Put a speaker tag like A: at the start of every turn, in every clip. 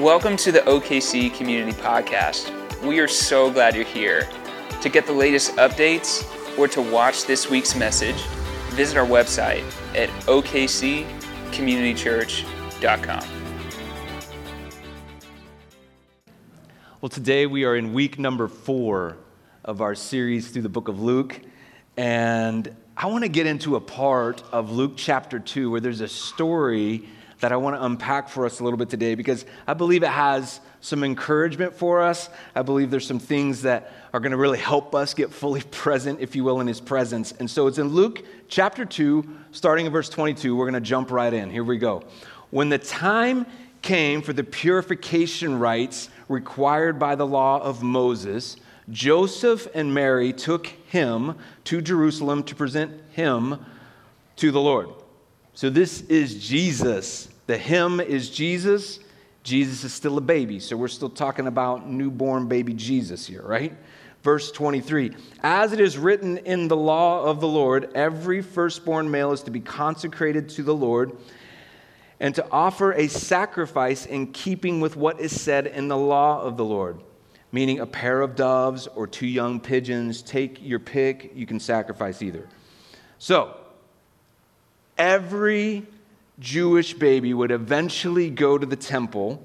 A: Welcome to the OKC Community Podcast. We are so glad you're here. To get the latest updates or to watch this week's message, visit our website at okccommunitychurch.com.
B: Well, today we are in week number four of our series through the book of Luke. And I want to get into a part of Luke chapter 2 where there's a story that I want to unpack for us a little bit today because I believe it has some encouragement for us. I believe there's some things that are going to really help us get fully present, if you will, in His presence. And so it's in Luke chapter 2, starting in verse 22. We're going to jump right in. Here we go. When the time came for the purification rites required by the law of Moses, Joseph and Mary took him to Jerusalem to present him to the Lord. So this is Jesus. The him is Jesus. Jesus is still a baby. So we're still talking about newborn baby Jesus here, right? Verse 23 As it is written in the law of the Lord, every firstborn male is to be consecrated to the Lord and to offer a sacrifice in keeping with what is said in the law of the Lord, meaning a pair of doves or two young pigeons. Take your pick, you can sacrifice either. So, every Jewish baby would eventually go to the temple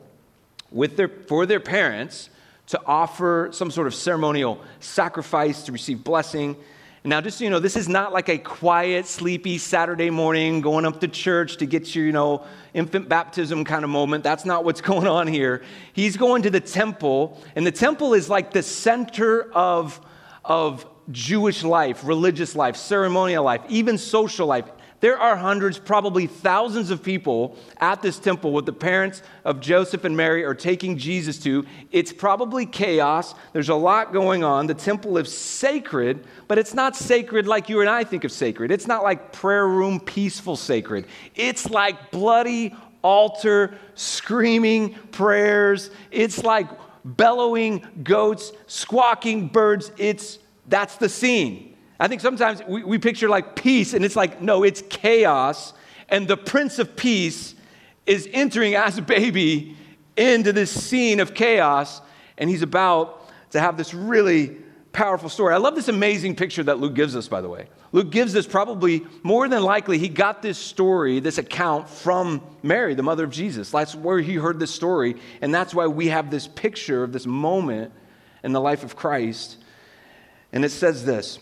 B: with their, for their parents to offer some sort of ceremonial sacrifice to receive blessing. Now, just so you know, this is not like a quiet, sleepy Saturday morning going up to church to get your, you know, infant baptism kind of moment. That's not what's going on here. He's going to the temple, and the temple is like the center of, of Jewish life, religious life, ceremonial life, even social life. There are hundreds, probably thousands of people at this temple what the parents of Joseph and Mary are taking Jesus to. It's probably chaos. There's a lot going on. The temple is sacred, but it's not sacred like you and I think of sacred. It's not like prayer room, peaceful sacred. It's like bloody altar, screaming prayers. It's like bellowing goats, squawking birds. It's that's the scene. I think sometimes we, we picture like peace, and it's like, no, it's chaos. And the Prince of Peace is entering as a baby into this scene of chaos, and he's about to have this really powerful story. I love this amazing picture that Luke gives us, by the way. Luke gives us probably more than likely, he got this story, this account from Mary, the mother of Jesus. That's where he heard this story, and that's why we have this picture of this moment in the life of Christ. And it says this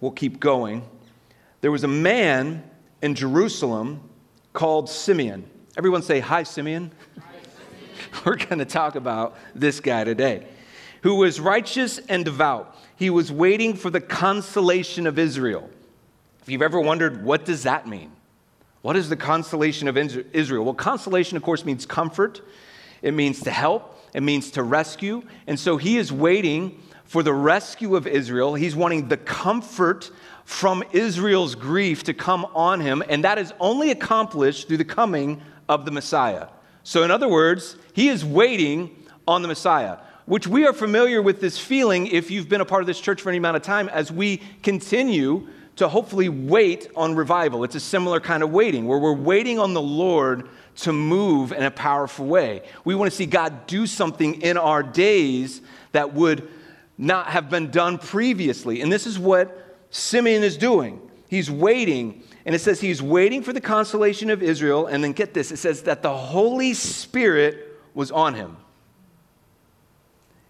B: We'll keep going. There was a man in Jerusalem called Simeon. Everyone say, Hi, Simeon. Hi, Simeon. We're going to talk about this guy today, who was righteous and devout. He was waiting for the consolation of Israel. If you've ever wondered, what does that mean? What is the consolation of Israel? Well, consolation, of course, means comfort, it means to help, it means to rescue. And so he is waiting for the rescue of Israel. He's wanting the comfort from Israel's grief to come on him, and that is only accomplished through the coming of the Messiah. So, in other words, he is waiting on the Messiah, which we are familiar with this feeling if you've been a part of this church for any amount of time as we continue to hopefully wait on revival. It's a similar kind of waiting where we're waiting on the Lord to move in a powerful way. We want to see God do something in our days that would not have been done previously. And this is what Simeon is doing. He's waiting, and it says he's waiting for the consolation of Israel. And then get this it says that the Holy Spirit was on him.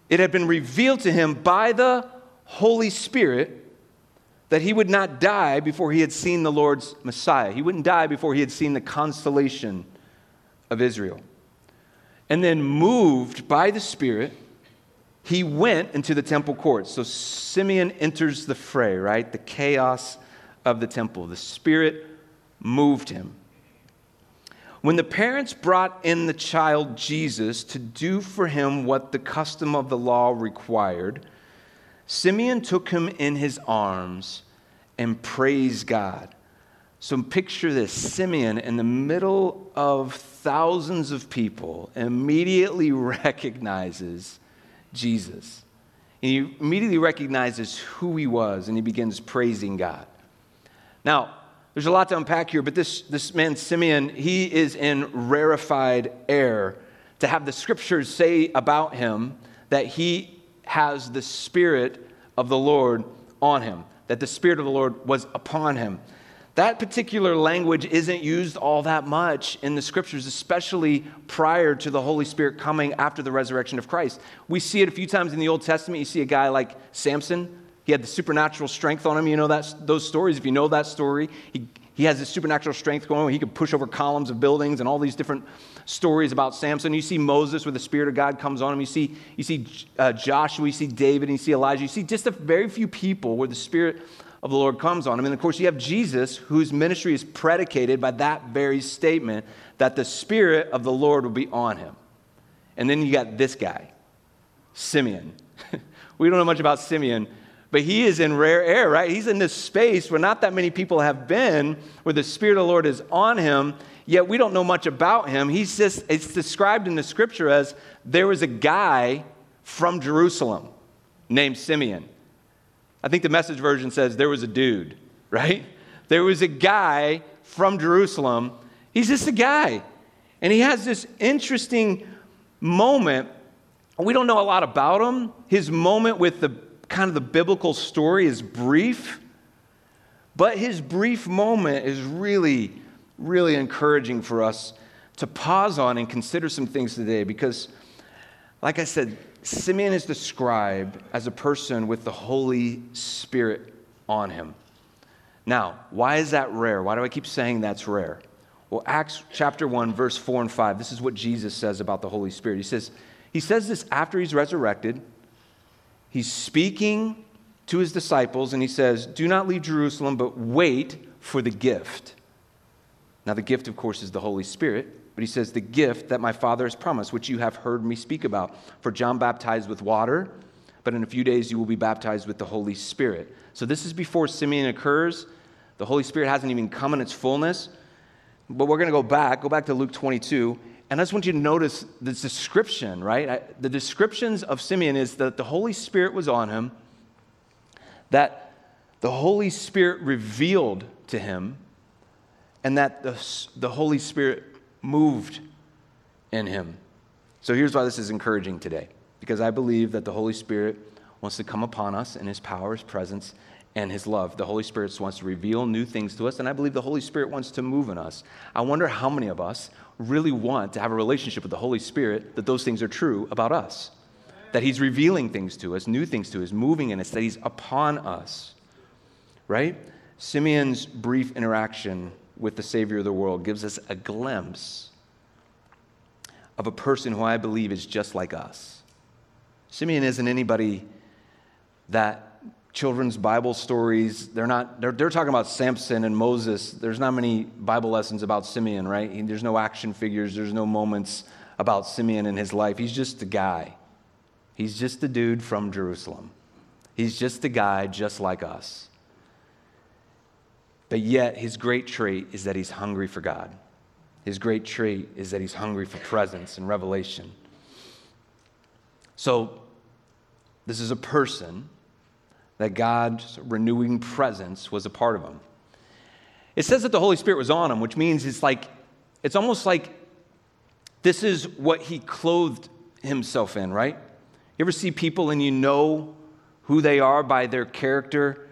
B: It had been revealed to him by the Holy Spirit that he would not die before he had seen the Lord's Messiah. He wouldn't die before he had seen the consolation of Israel. And then, moved by the Spirit, he went into the temple courts. So Simeon enters the fray, right? The chaos of the temple. The Spirit moved him. When the parents brought in the child Jesus to do for him what the custom of the law required, Simeon took him in his arms and praised God. So picture this Simeon in the middle of thousands of people immediately recognizes Jesus. And he immediately recognizes who he was and he begins praising God. Now, there's a lot to unpack here, but this, this man, Simeon, he is in rarefied air to have the scriptures say about him that he has the Spirit of the Lord on him, that the Spirit of the Lord was upon him. That particular language isn't used all that much in the scriptures, especially prior to the Holy Spirit coming after the resurrection of Christ. We see it a few times in the Old Testament. You see a guy like Samson, he had the supernatural strength on him. You know that, those stories. If you know that story, he, he has this supernatural strength going on. He could push over columns of buildings and all these different stories about Samson. You see Moses where the Spirit of God comes on him. You see, you see uh, Joshua, you see David, and you see Elijah. You see just a very few people where the Spirit of the Lord comes on him. And of course, you have Jesus, whose ministry is predicated by that very statement that the Spirit of the Lord will be on him. And then you got this guy, Simeon. we don't know much about Simeon, but he is in rare air, right? He's in this space where not that many people have been, where the Spirit of the Lord is on him, yet we don't know much about him. He's just, it's described in the scripture as there was a guy from Jerusalem named Simeon. I think the message version says there was a dude, right? There was a guy from Jerusalem. He's just a guy. And he has this interesting moment. We don't know a lot about him. His moment with the kind of the biblical story is brief, but his brief moment is really, really encouraging for us to pause on and consider some things today because, like I said, Simeon is described as a person with the Holy Spirit on him. Now, why is that rare? Why do I keep saying that's rare? Well, Acts chapter 1, verse 4 and 5, this is what Jesus says about the Holy Spirit. He says, he says this after he's resurrected. He's speaking to his disciples, and he says, Do not leave Jerusalem, but wait for the gift. Now, the gift, of course, is the Holy Spirit but he says, The gift that my Father has promised, which you have heard me speak about. For John baptized with water, but in a few days you will be baptized with the Holy Spirit. So this is before Simeon occurs. The Holy Spirit hasn't even come in its fullness. But we're going to go back, go back to Luke 22. And I just want you to notice the description, right? The descriptions of Simeon is that the Holy Spirit was on him, that the Holy Spirit revealed to him, and that the, the Holy Spirit moved in him. So here's why this is encouraging today because I believe that the Holy Spirit wants to come upon us in his power, his presence, and his love. The Holy Spirit wants to reveal new things to us, and I believe the Holy Spirit wants to move in us. I wonder how many of us really want to have a relationship with the Holy Spirit that those things are true about us. That he's revealing things to us, new things to us, moving in us, that he's upon us. Right? Simeon's brief interaction with the Savior of the world gives us a glimpse of a person who I believe is just like us. Simeon isn't anybody that children's Bible stories, they're not, they're, they're talking about Samson and Moses. There's not many Bible lessons about Simeon, right? There's no action figures, there's no moments about Simeon in his life. He's just a guy. He's just a dude from Jerusalem. He's just a guy just like us. But yet, his great trait is that he's hungry for God. His great trait is that he's hungry for presence and revelation. So, this is a person that God's renewing presence was a part of him. It says that the Holy Spirit was on him, which means it's like, it's almost like this is what he clothed himself in, right? You ever see people and you know who they are by their character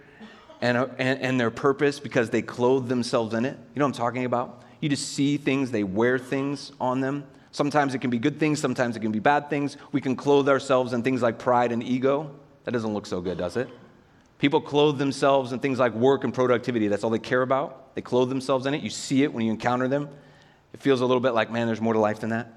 B: and, uh, and, and their purpose because they clothe themselves in it. You know what I'm talking about? You just see things, they wear things on them. Sometimes it can be good things, sometimes it can be bad things. We can clothe ourselves in things like pride and ego. That doesn't look so good, does it? People clothe themselves in things like work and productivity. That's all they care about. They clothe themselves in it. You see it when you encounter them. It feels a little bit like, man, there's more to life than that.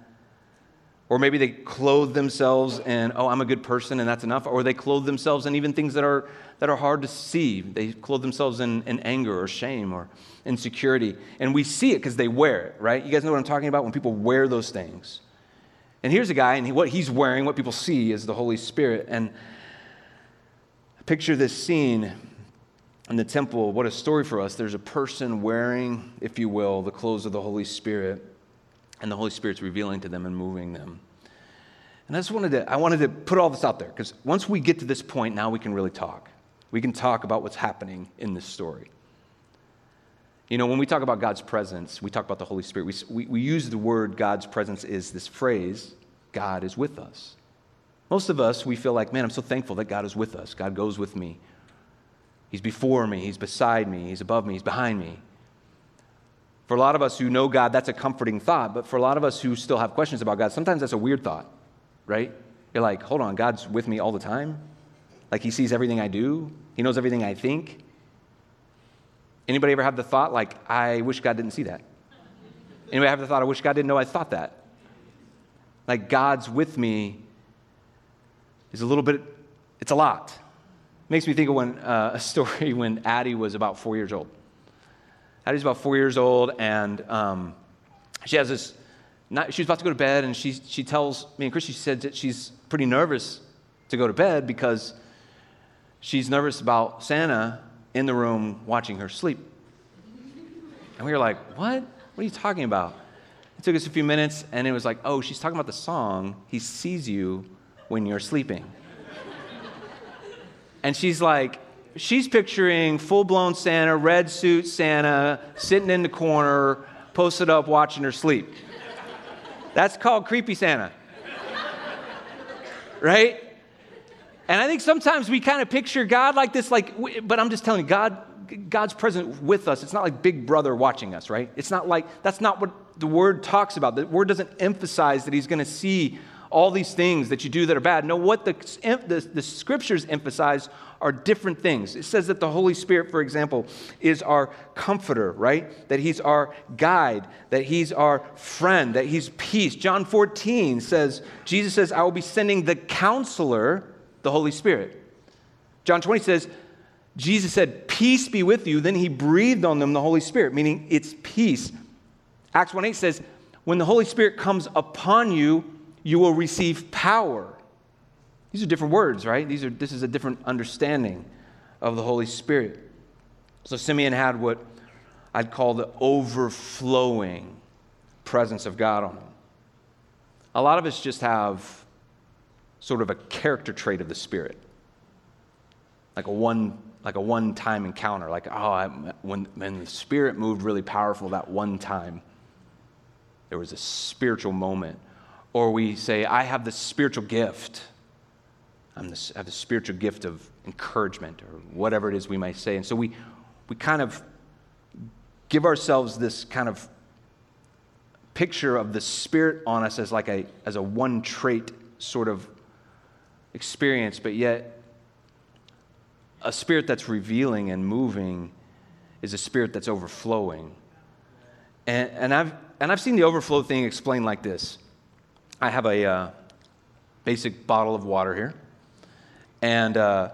B: Or maybe they clothe themselves in, oh, I'm a good person and that's enough. Or they clothe themselves in even things that are, that are hard to see. They clothe themselves in, in anger or shame or insecurity. And we see it because they wear it, right? You guys know what I'm talking about? When people wear those things. And here's a guy, and he, what he's wearing, what people see, is the Holy Spirit. And picture this scene in the temple. What a story for us. There's a person wearing, if you will, the clothes of the Holy Spirit and the Holy Spirit's revealing to them and moving them. And I just wanted to, I wanted to put all this out there because once we get to this point, now we can really talk. We can talk about what's happening in this story. You know, when we talk about God's presence, we talk about the Holy Spirit. We, we, we use the word God's presence is this phrase God is with us. Most of us, we feel like, man, I'm so thankful that God is with us. God goes with me. He's before me, He's beside me, He's above me, He's behind me. For a lot of us who know God, that's a comforting thought. But for a lot of us who still have questions about God, sometimes that's a weird thought, right? You're like, hold on, God's with me all the time? Like He sees everything I do? He knows everything I think? Anybody ever have the thought, like, I wish God didn't see that? Anybody have the thought, I wish God didn't know I thought that? Like, God's with me is a little bit, it's a lot. Makes me think of when, uh, a story when Addie was about four years old. Addie's about four years old, and um, she has this, not, she's about to go to bed, and she, she tells me and Chris, she said that she's pretty nervous to go to bed because she's nervous about Santa in the room watching her sleep. And we were like, what? What are you talking about? It took us a few minutes, and it was like, oh, she's talking about the song, He Sees You When You're Sleeping. and she's like, she's picturing full blown Santa, red suit Santa, sitting in the corner, posted up, watching her sleep. That's called creepy Santa. right? And I think sometimes we kind of picture God like this, like, but I'm just telling you, God, God's present with us. It's not like Big Brother watching us, right? It's not like, that's not what the word talks about. The word doesn't emphasize that He's going to see all these things that you do that are bad. No, what the, the, the scriptures emphasize are different things. It says that the Holy Spirit, for example, is our comforter, right? That He's our guide, that He's our friend, that He's peace. John 14 says, Jesus says, I will be sending the counselor, the Holy Spirit. John 20 says, Jesus said, Peace be with you. Then he breathed on them the Holy Spirit, meaning it's peace. Acts 1 8 says, When the Holy Spirit comes upon you, you will receive power. These are different words, right? These are, this is a different understanding of the Holy Spirit. So Simeon had what I'd call the overflowing presence of God on him. A lot of us just have sort of a character trait of the Spirit, like a one like a one time encounter, like, oh, I, when, when the Spirit moved really powerful that one time, there was a spiritual moment. Or we say, I have the spiritual gift. The, I have the spiritual gift of encouragement, or whatever it is we might say. And so we, we kind of give ourselves this kind of picture of the Spirit on us as like a, as a one trait sort of experience, but yet a spirit that's revealing and moving is a spirit that's overflowing. And, and, I've, and I've seen the overflow thing explained like this I have a uh, basic bottle of water here. And uh,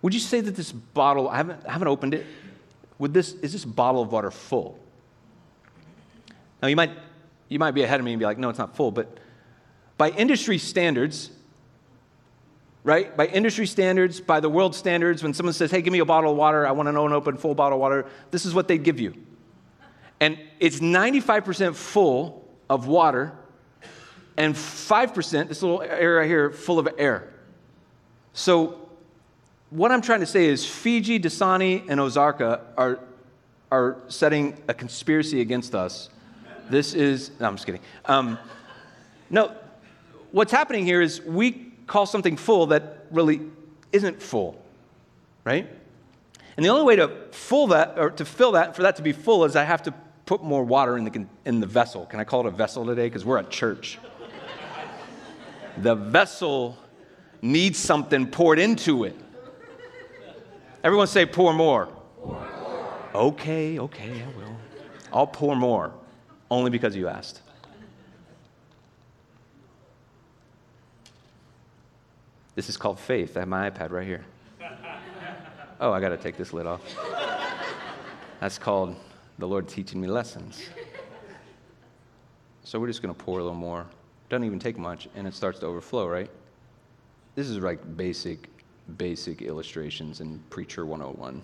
B: would you say that this bottle, I haven't, I haven't opened it, would this, is this bottle of water full? Now, you might, you might be ahead of me and be like, no, it's not full, but by industry standards, right? By industry standards, by the world standards, when someone says, hey, give me a bottle of water, I want to know an open full bottle of water, this is what they give you. And it's 95% full of water, and 5%, this little area here, full of air. So, what I'm trying to say is Fiji, Dasani, and Ozarka are, are setting a conspiracy against us. This is, no, I'm just kidding. Um, no, what's happening here is we call something full that really isn't full, right? And the only way to full that or to fill that for that to be full is I have to put more water in the in the vessel. Can I call it a vessel today because we're at church? The vessel needs something poured into it. Everyone say pour more. pour more. Okay, okay, I will. I'll pour more only because you asked. This is called faith. I have my iPad right here. Oh, I got to take this lid off. That's called the Lord teaching me lessons. So we're just going to pour a little more. Doesn't even take much, and it starts to overflow, right? This is like basic, basic illustrations in Preacher 101.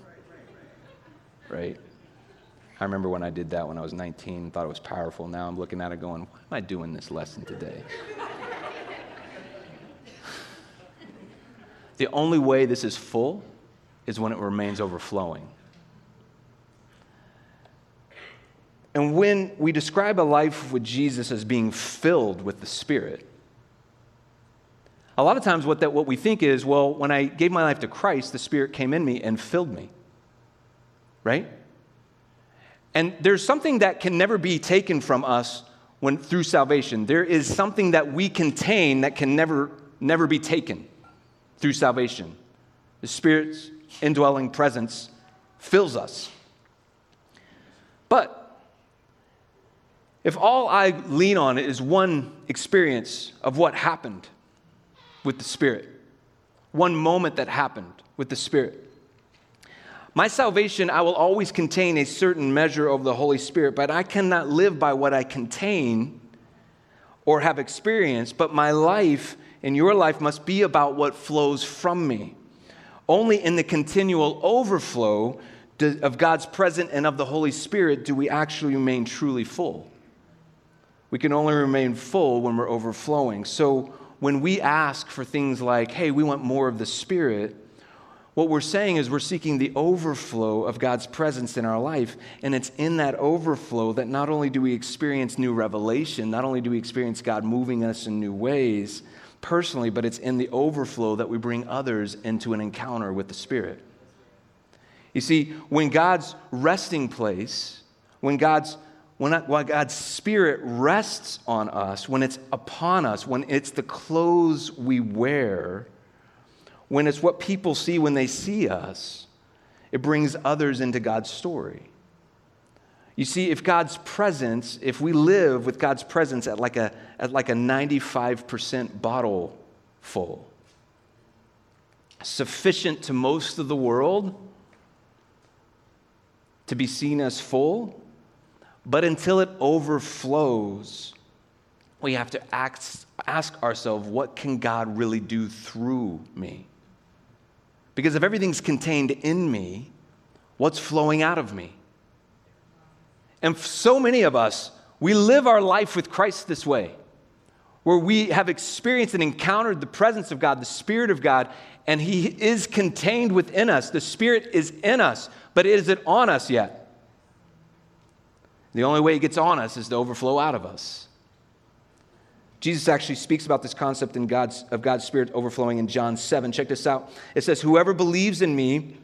B: Right? I remember when I did that when I was 19, thought it was powerful. Now I'm looking at it going, why am I doing this lesson today? The only way this is full is when it remains overflowing. And when we describe a life with Jesus as being filled with the Spirit, A lot of times, what, that, what we think is, well, when I gave my life to Christ, the Spirit came in me and filled me. Right? And there's something that can never be taken from us when, through salvation. There is something that we contain that can never, never be taken through salvation. The Spirit's indwelling presence fills us. But if all I lean on is one experience of what happened with the Spirit, one moment that happened with the Spirit, my salvation, I will always contain a certain measure of the Holy Spirit, but I cannot live by what I contain or have experienced, but my life and your life must be about what flows from me. Only in the continual overflow of God's presence and of the Holy Spirit do we actually remain truly full. We can only remain full when we're overflowing. So when we ask for things like, hey, we want more of the Spirit, what we're saying is we're seeking the overflow of God's presence in our life. And it's in that overflow that not only do we experience new revelation, not only do we experience God moving us in new ways personally, but it's in the overflow that we bring others into an encounter with the Spirit. You see, when God's resting place, when God's when, when God's Spirit rests on us, when it's upon us, when it's the clothes we wear, when it's what people see when they see us, it brings others into God's story. You see, if God's presence, if we live with God's presence at like a, at like a 95% bottle full, sufficient to most of the world to be seen as full, but until it overflows, we have to ask, ask ourselves, what can God really do through me? Because if everything's contained in me, what's flowing out of me? And so many of us, we live our life with Christ this way, where we have experienced and encountered the presence of God, the Spirit of God, and He is contained within us. The Spirit is in us, but is it on us yet? The only way it gets on us is to overflow out of us. Jesus actually speaks about this concept in God's, of God's Spirit overflowing in John 7. Check this out. It says, Whoever believes in me,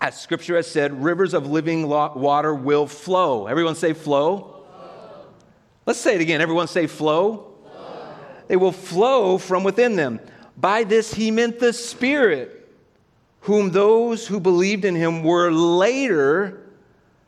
B: as scripture has said, rivers of living water will flow. Everyone say flow. flow. Let's say it again. Everyone say flow. flow. They will flow from within them. By this he meant the Spirit, whom those who believed in him were later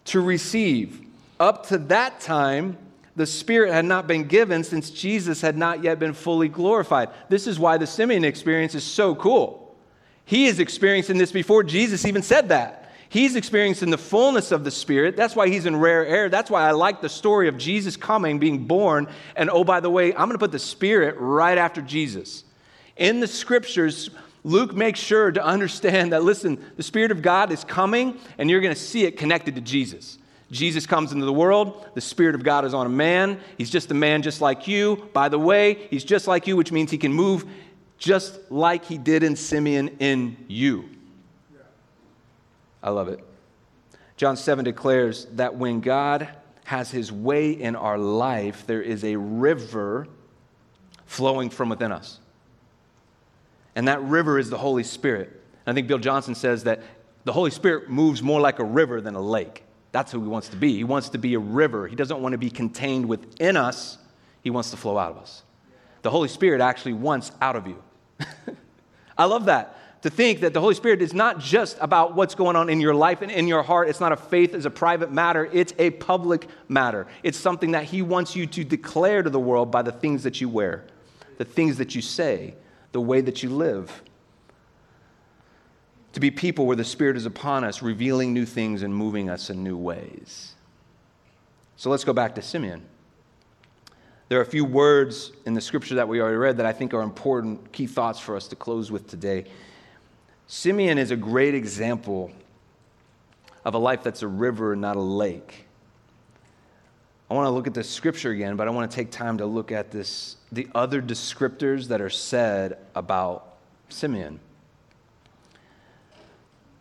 B: to receive. Up to that time, the Spirit had not been given since Jesus had not yet been fully glorified. This is why the Simeon experience is so cool. He is experiencing this before Jesus even said that. He's experiencing the fullness of the Spirit. That's why he's in rare air. That's why I like the story of Jesus coming, being born, and oh, by the way, I'm going to put the Spirit right after Jesus. In the scriptures, Luke makes sure to understand that, listen, the Spirit of God is coming, and you're going to see it connected to Jesus. Jesus comes into the world. The Spirit of God is on a man. He's just a man just like you. By the way, he's just like you, which means he can move just like he did in Simeon in you. I love it. John 7 declares that when God has his way in our life, there is a river flowing from within us. And that river is the Holy Spirit. I think Bill Johnson says that the Holy Spirit moves more like a river than a lake. That's who he wants to be. He wants to be a river. He doesn't want to be contained within us, he wants to flow out of us. The Holy Spirit actually wants out of you. I love that. To think that the Holy Spirit is not just about what's going on in your life and in your heart. It's not a faith as a private matter, it's a public matter. It's something that He wants you to declare to the world by the things that you wear, the things that you say, the way that you live to be people where the Spirit is upon us, revealing new things and moving us in new ways. So let's go back to Simeon. There are a few words in the scripture that we already read that I think are important key thoughts for us to close with today. Simeon is a great example of a life that's a river, not a lake. I want to look at the scripture again, but I want to take time to look at this, the other descriptors that are said about Simeon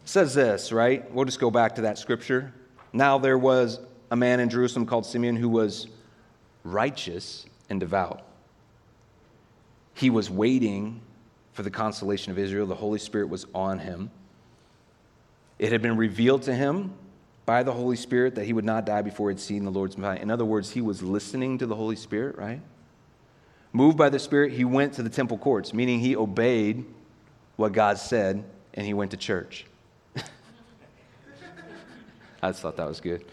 B: says this, right? We'll just go back to that scripture. Now there was a man in Jerusalem called Simeon who was righteous and devout. He was waiting for the consolation of Israel. The Holy Spirit was on him. It had been revealed to him by the Holy Spirit that he would not die before he had seen the Lord's Messiah. In other words, he was listening to the Holy Spirit, right? Moved by the Spirit, he went to the temple courts, meaning he obeyed what God said and he went to church. I just thought that was good.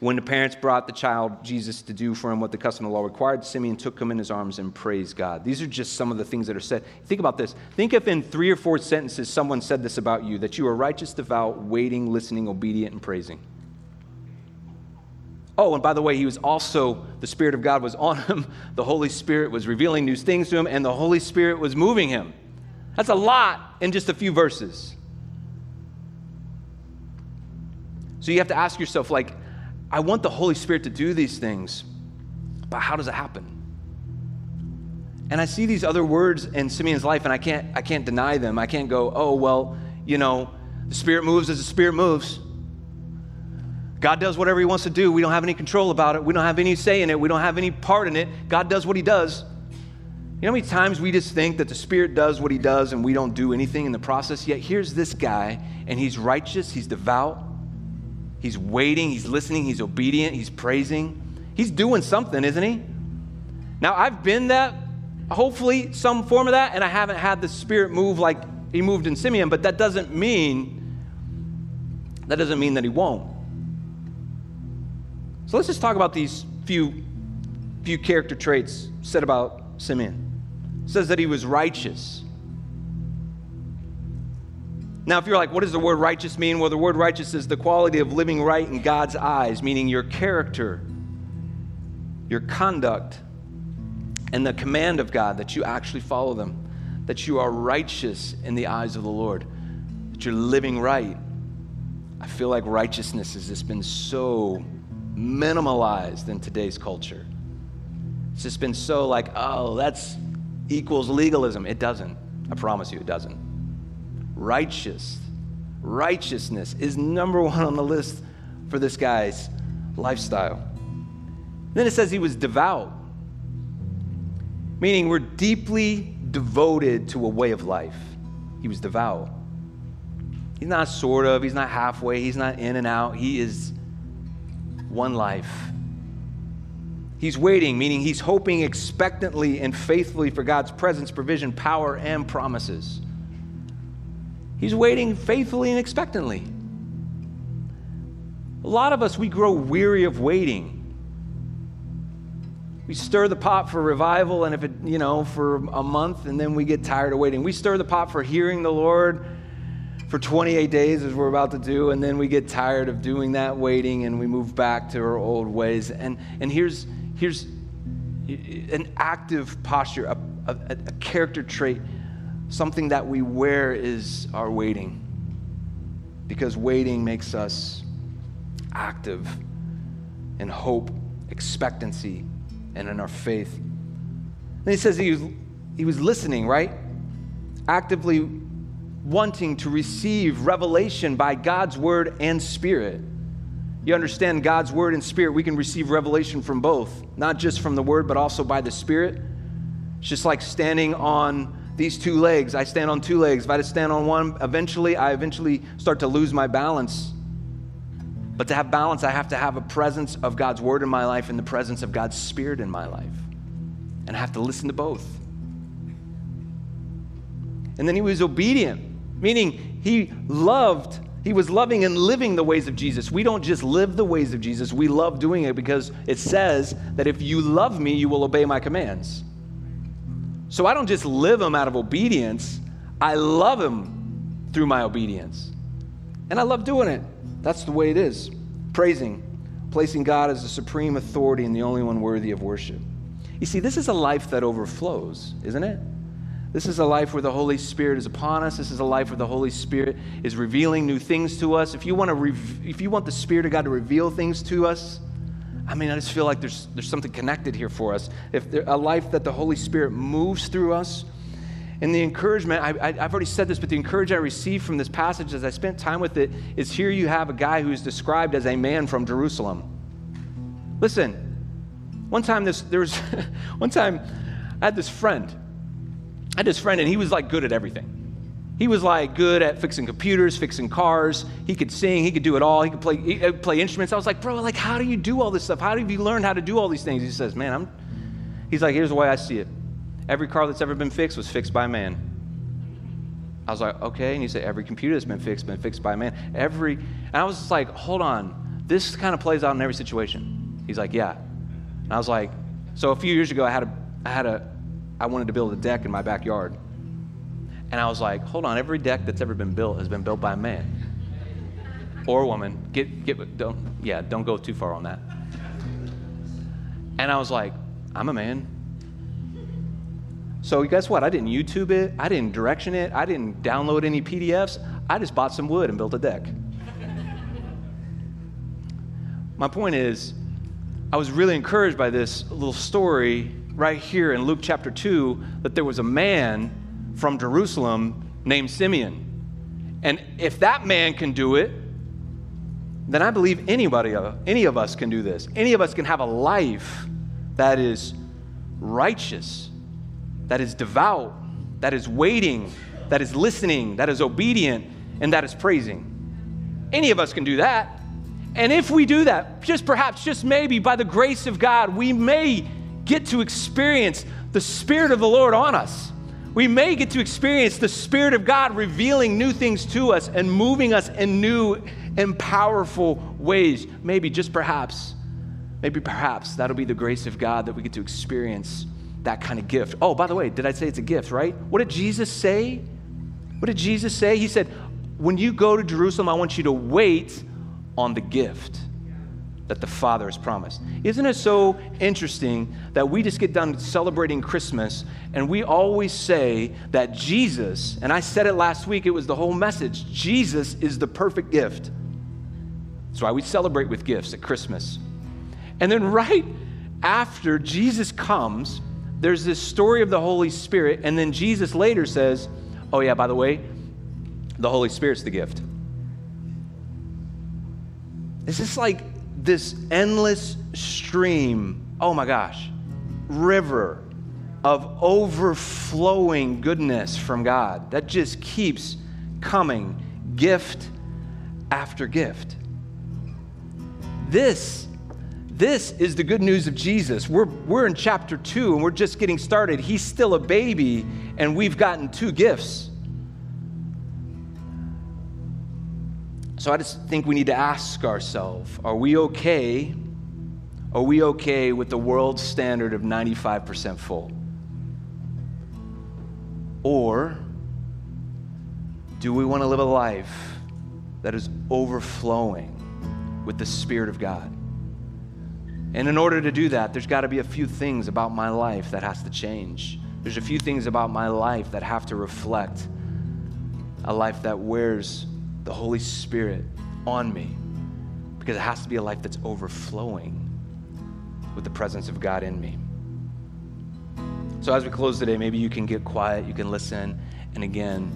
B: When the parents brought the child Jesus to do for him what the custom of the law required, Simeon took him in his arms and praised God. These are just some of the things that are said. Think about this. Think if in three or four sentences someone said this about you that you are righteous, devout, waiting, listening, obedient, and praising. Oh, and by the way, he was also, the Spirit of God was on him. The Holy Spirit was revealing new things to him, and the Holy Spirit was moving him. That's a lot in just a few verses. You have to ask yourself, like, I want the Holy Spirit to do these things, but how does it happen? And I see these other words in Simeon's life, and I can't, I can't deny them. I can't go, oh, well, you know, the Spirit moves as the Spirit moves. God does whatever He wants to do. We don't have any control about it. We don't have any say in it. We don't have any part in it. God does what He does. You know how many times we just think that the Spirit does what He does and we don't do anything in the process? Yet here's this guy, and he's righteous, he's devout, He's waiting, he's listening, he's obedient, he's praising. He's doing something, isn't he? Now, I've been that, hopefully, some form of that, and I haven't had the Spirit move like he moved in Simeon, but that doesn't mean that doesn't mean that he won't. So let's just talk about these few few character traits said about Simeon. It says that he was righteous. Now, if you're like, what does the word righteous mean? Well, the word righteous is the quality of living right in God's eyes, meaning your character, your conduct, and the command of God that you actually follow them, that you are righteous in the eyes of the Lord, that you're living right. I feel like righteousness has just been so minimalized in today's culture. It's just been so like, oh, that's equals legalism. It doesn't. I promise you, it doesn't righteous. Righteousness is number one on the list for this guy's lifestyle. Then it says he was devout, meaning we're deeply devoted to a way of life. He was devout. He's not sort of, he's not halfway, he's not in and out. He is one life. He's waiting, meaning he's hoping expectantly and faithfully for God's presence, provision, power, and promises. He's waiting faithfully and expectantly. A lot of us, we grow weary of waiting. We stir the pot for revival, and if it, you know, for a month, and then we get tired of waiting. We stir the pot for hearing the Lord for 28 days, as we're about to do, and then we get tired of doing that waiting, and we move back to our old ways. And, and here's, here's an active posture, a, a, a character trait Something that we wear is our waiting, because waiting makes us active in hope, expectancy, and in our faith. And he says he was, he was listening, right? Actively wanting to receive revelation by God's word and spirit. You understand God's word and spirit, we can receive revelation from both, not just from the word, but also by the spirit. It's just like standing on these two legs. I stand on two legs. If I just stand on one, eventually, I eventually start to lose my balance. But to have balance, I have to have a presence of God's word in my life and the presence of God's spirit in my life. And I have to listen to both. And then he was obedient, meaning he loved, he was loving and living the ways of Jesus. We don't just live the ways of Jesus, we love doing it because it says that if you love me, you will obey my commands. So I don't just live him out of obedience, I love him through my obedience. And I love doing it. That's the way it is. Praising, placing God as the supreme authority and the only one worthy of worship. You see, this is a life that overflows, isn't it? This is a life where the Holy Spirit is upon us. This is a life where the Holy Spirit is revealing new things to us. If you want to, rev- if you want the Spirit of God to reveal things to us, I mean, I just feel like there's, there's something connected here for us. If there, a life that the Holy Spirit moves through us, and the encouragement, I, I've already said this, but the encouragement I received from this passage as I spent time with it is here you have a guy who's described as a man from Jerusalem. Listen, one time this, there was, one time I had this friend, I had this friend, and he was like good at everything. He was like good at fixing computers, fixing cars. He could sing, he could do it all. He could play, he could play instruments. I was like, bro, like, how do you do all this stuff? How have you learned how to do all these things? He says, man, I'm. He's like, here's the way I see it. Every car that's ever been fixed was fixed by a man. I was like, okay. And he said, every computer that's been fixed, been fixed by a man. Every, and I was just like, hold on. This kind of plays out in every situation. He's like, yeah. And I was like, so a few years ago, I had a, I had a, I wanted to build a deck in my backyard. And I was like, hold on, every deck that's ever been built has been built by a man or a woman. Get, get, don't, yeah, don't go too far on that. And I was like, I'm a man. So guess what? I didn't YouTube it. I didn't direction it. I didn't download any PDFs. I just bought some wood and built a deck. My point is, I was really encouraged by this little story right here in Luke chapter 2 that there was a man from Jerusalem named Simeon. And if that man can do it, then I believe anybody, any of us can do this. Any of us can have a life that is righteous, that is devout, that is waiting, that is listening, that is obedient, and that is praising. Any of us can do that. And if we do that, just perhaps, just maybe by the grace of God, we may get to experience the Spirit of the Lord on us we may get to experience the Spirit of God revealing new things to us and moving us in new and powerful ways. Maybe, just perhaps, maybe perhaps that'll be the grace of God that we get to experience that kind of gift. Oh, by the way, did I say it's a gift, right? What did Jesus say? What did Jesus say? He said, When you go to Jerusalem, I want you to wait on the gift that the Father has promised. Isn't it so interesting that we just get done celebrating Christmas and we always say that Jesus, and I said it last week, it was the whole message Jesus is the perfect gift. That's why we celebrate with gifts at Christmas. And then right after Jesus comes, there's this story of the Holy Spirit, and then Jesus later says, Oh, yeah, by the way, the Holy Spirit's the gift. Is this like this endless stream, oh my gosh, river of overflowing goodness from God that just keeps coming, gift after gift. This, this is the good news of Jesus. We're, we're in chapter two and we're just getting started. He's still a baby, and we've gotten two gifts. So I just think we need to ask ourselves are we okay? Are we okay with the world standard of 95% full? Or do we want to live a life that is overflowing with the Spirit of God? And in order to do that, there's got to be a few things about my life that has to change. There's a few things about my life that have to reflect a life that wears the Holy Spirit on me because it has to be a life that's overflowing with the presence of God in me. So, as we close today, maybe you can get quiet, you can listen, and again,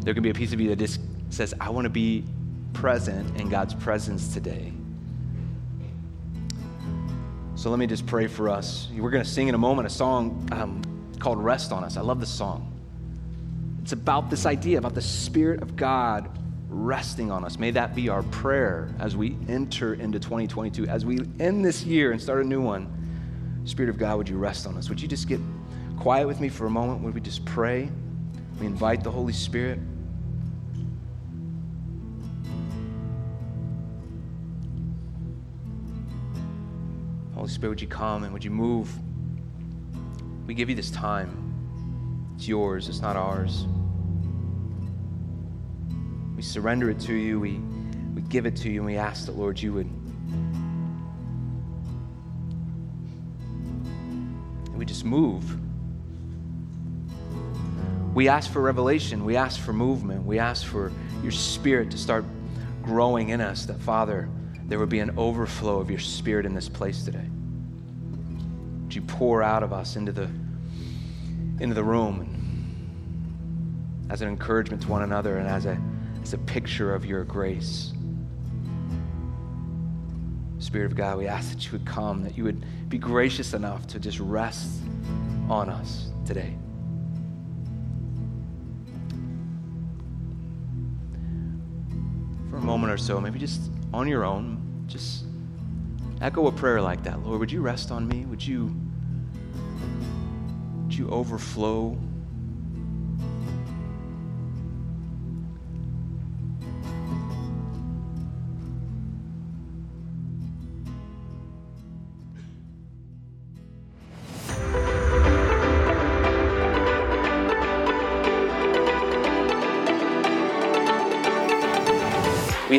B: there can be a piece of you that just says, I want to be present in God's presence today. So, let me just pray for us. We're going to sing in a moment a song um, called Rest on Us. I love this song. It's about this idea, about the Spirit of God resting on us. May that be our prayer as we enter into 2022, as we end this year and start a new one. Spirit of God, would you rest on us? Would you just get quiet with me for a moment? Would we just pray? We invite the Holy Spirit. Holy Spirit, would you come and would you move? We give you this time. It's yours, it's not ours. We surrender it to you. We, we give it to you, and we ask that, Lord, you would. We just move. We ask for revelation. We ask for movement. We ask for your spirit to start growing in us, that, Father, there would be an overflow of your spirit in this place today. Would you pour out of us into the, into the room as an encouragement to one another and as a a picture of your grace. Spirit of God, we ask that you would come, that you would be gracious enough to just rest on us today. For a moment or so, maybe just on your own, just echo a prayer like that. Lord, would you rest on me? Would you would you overflow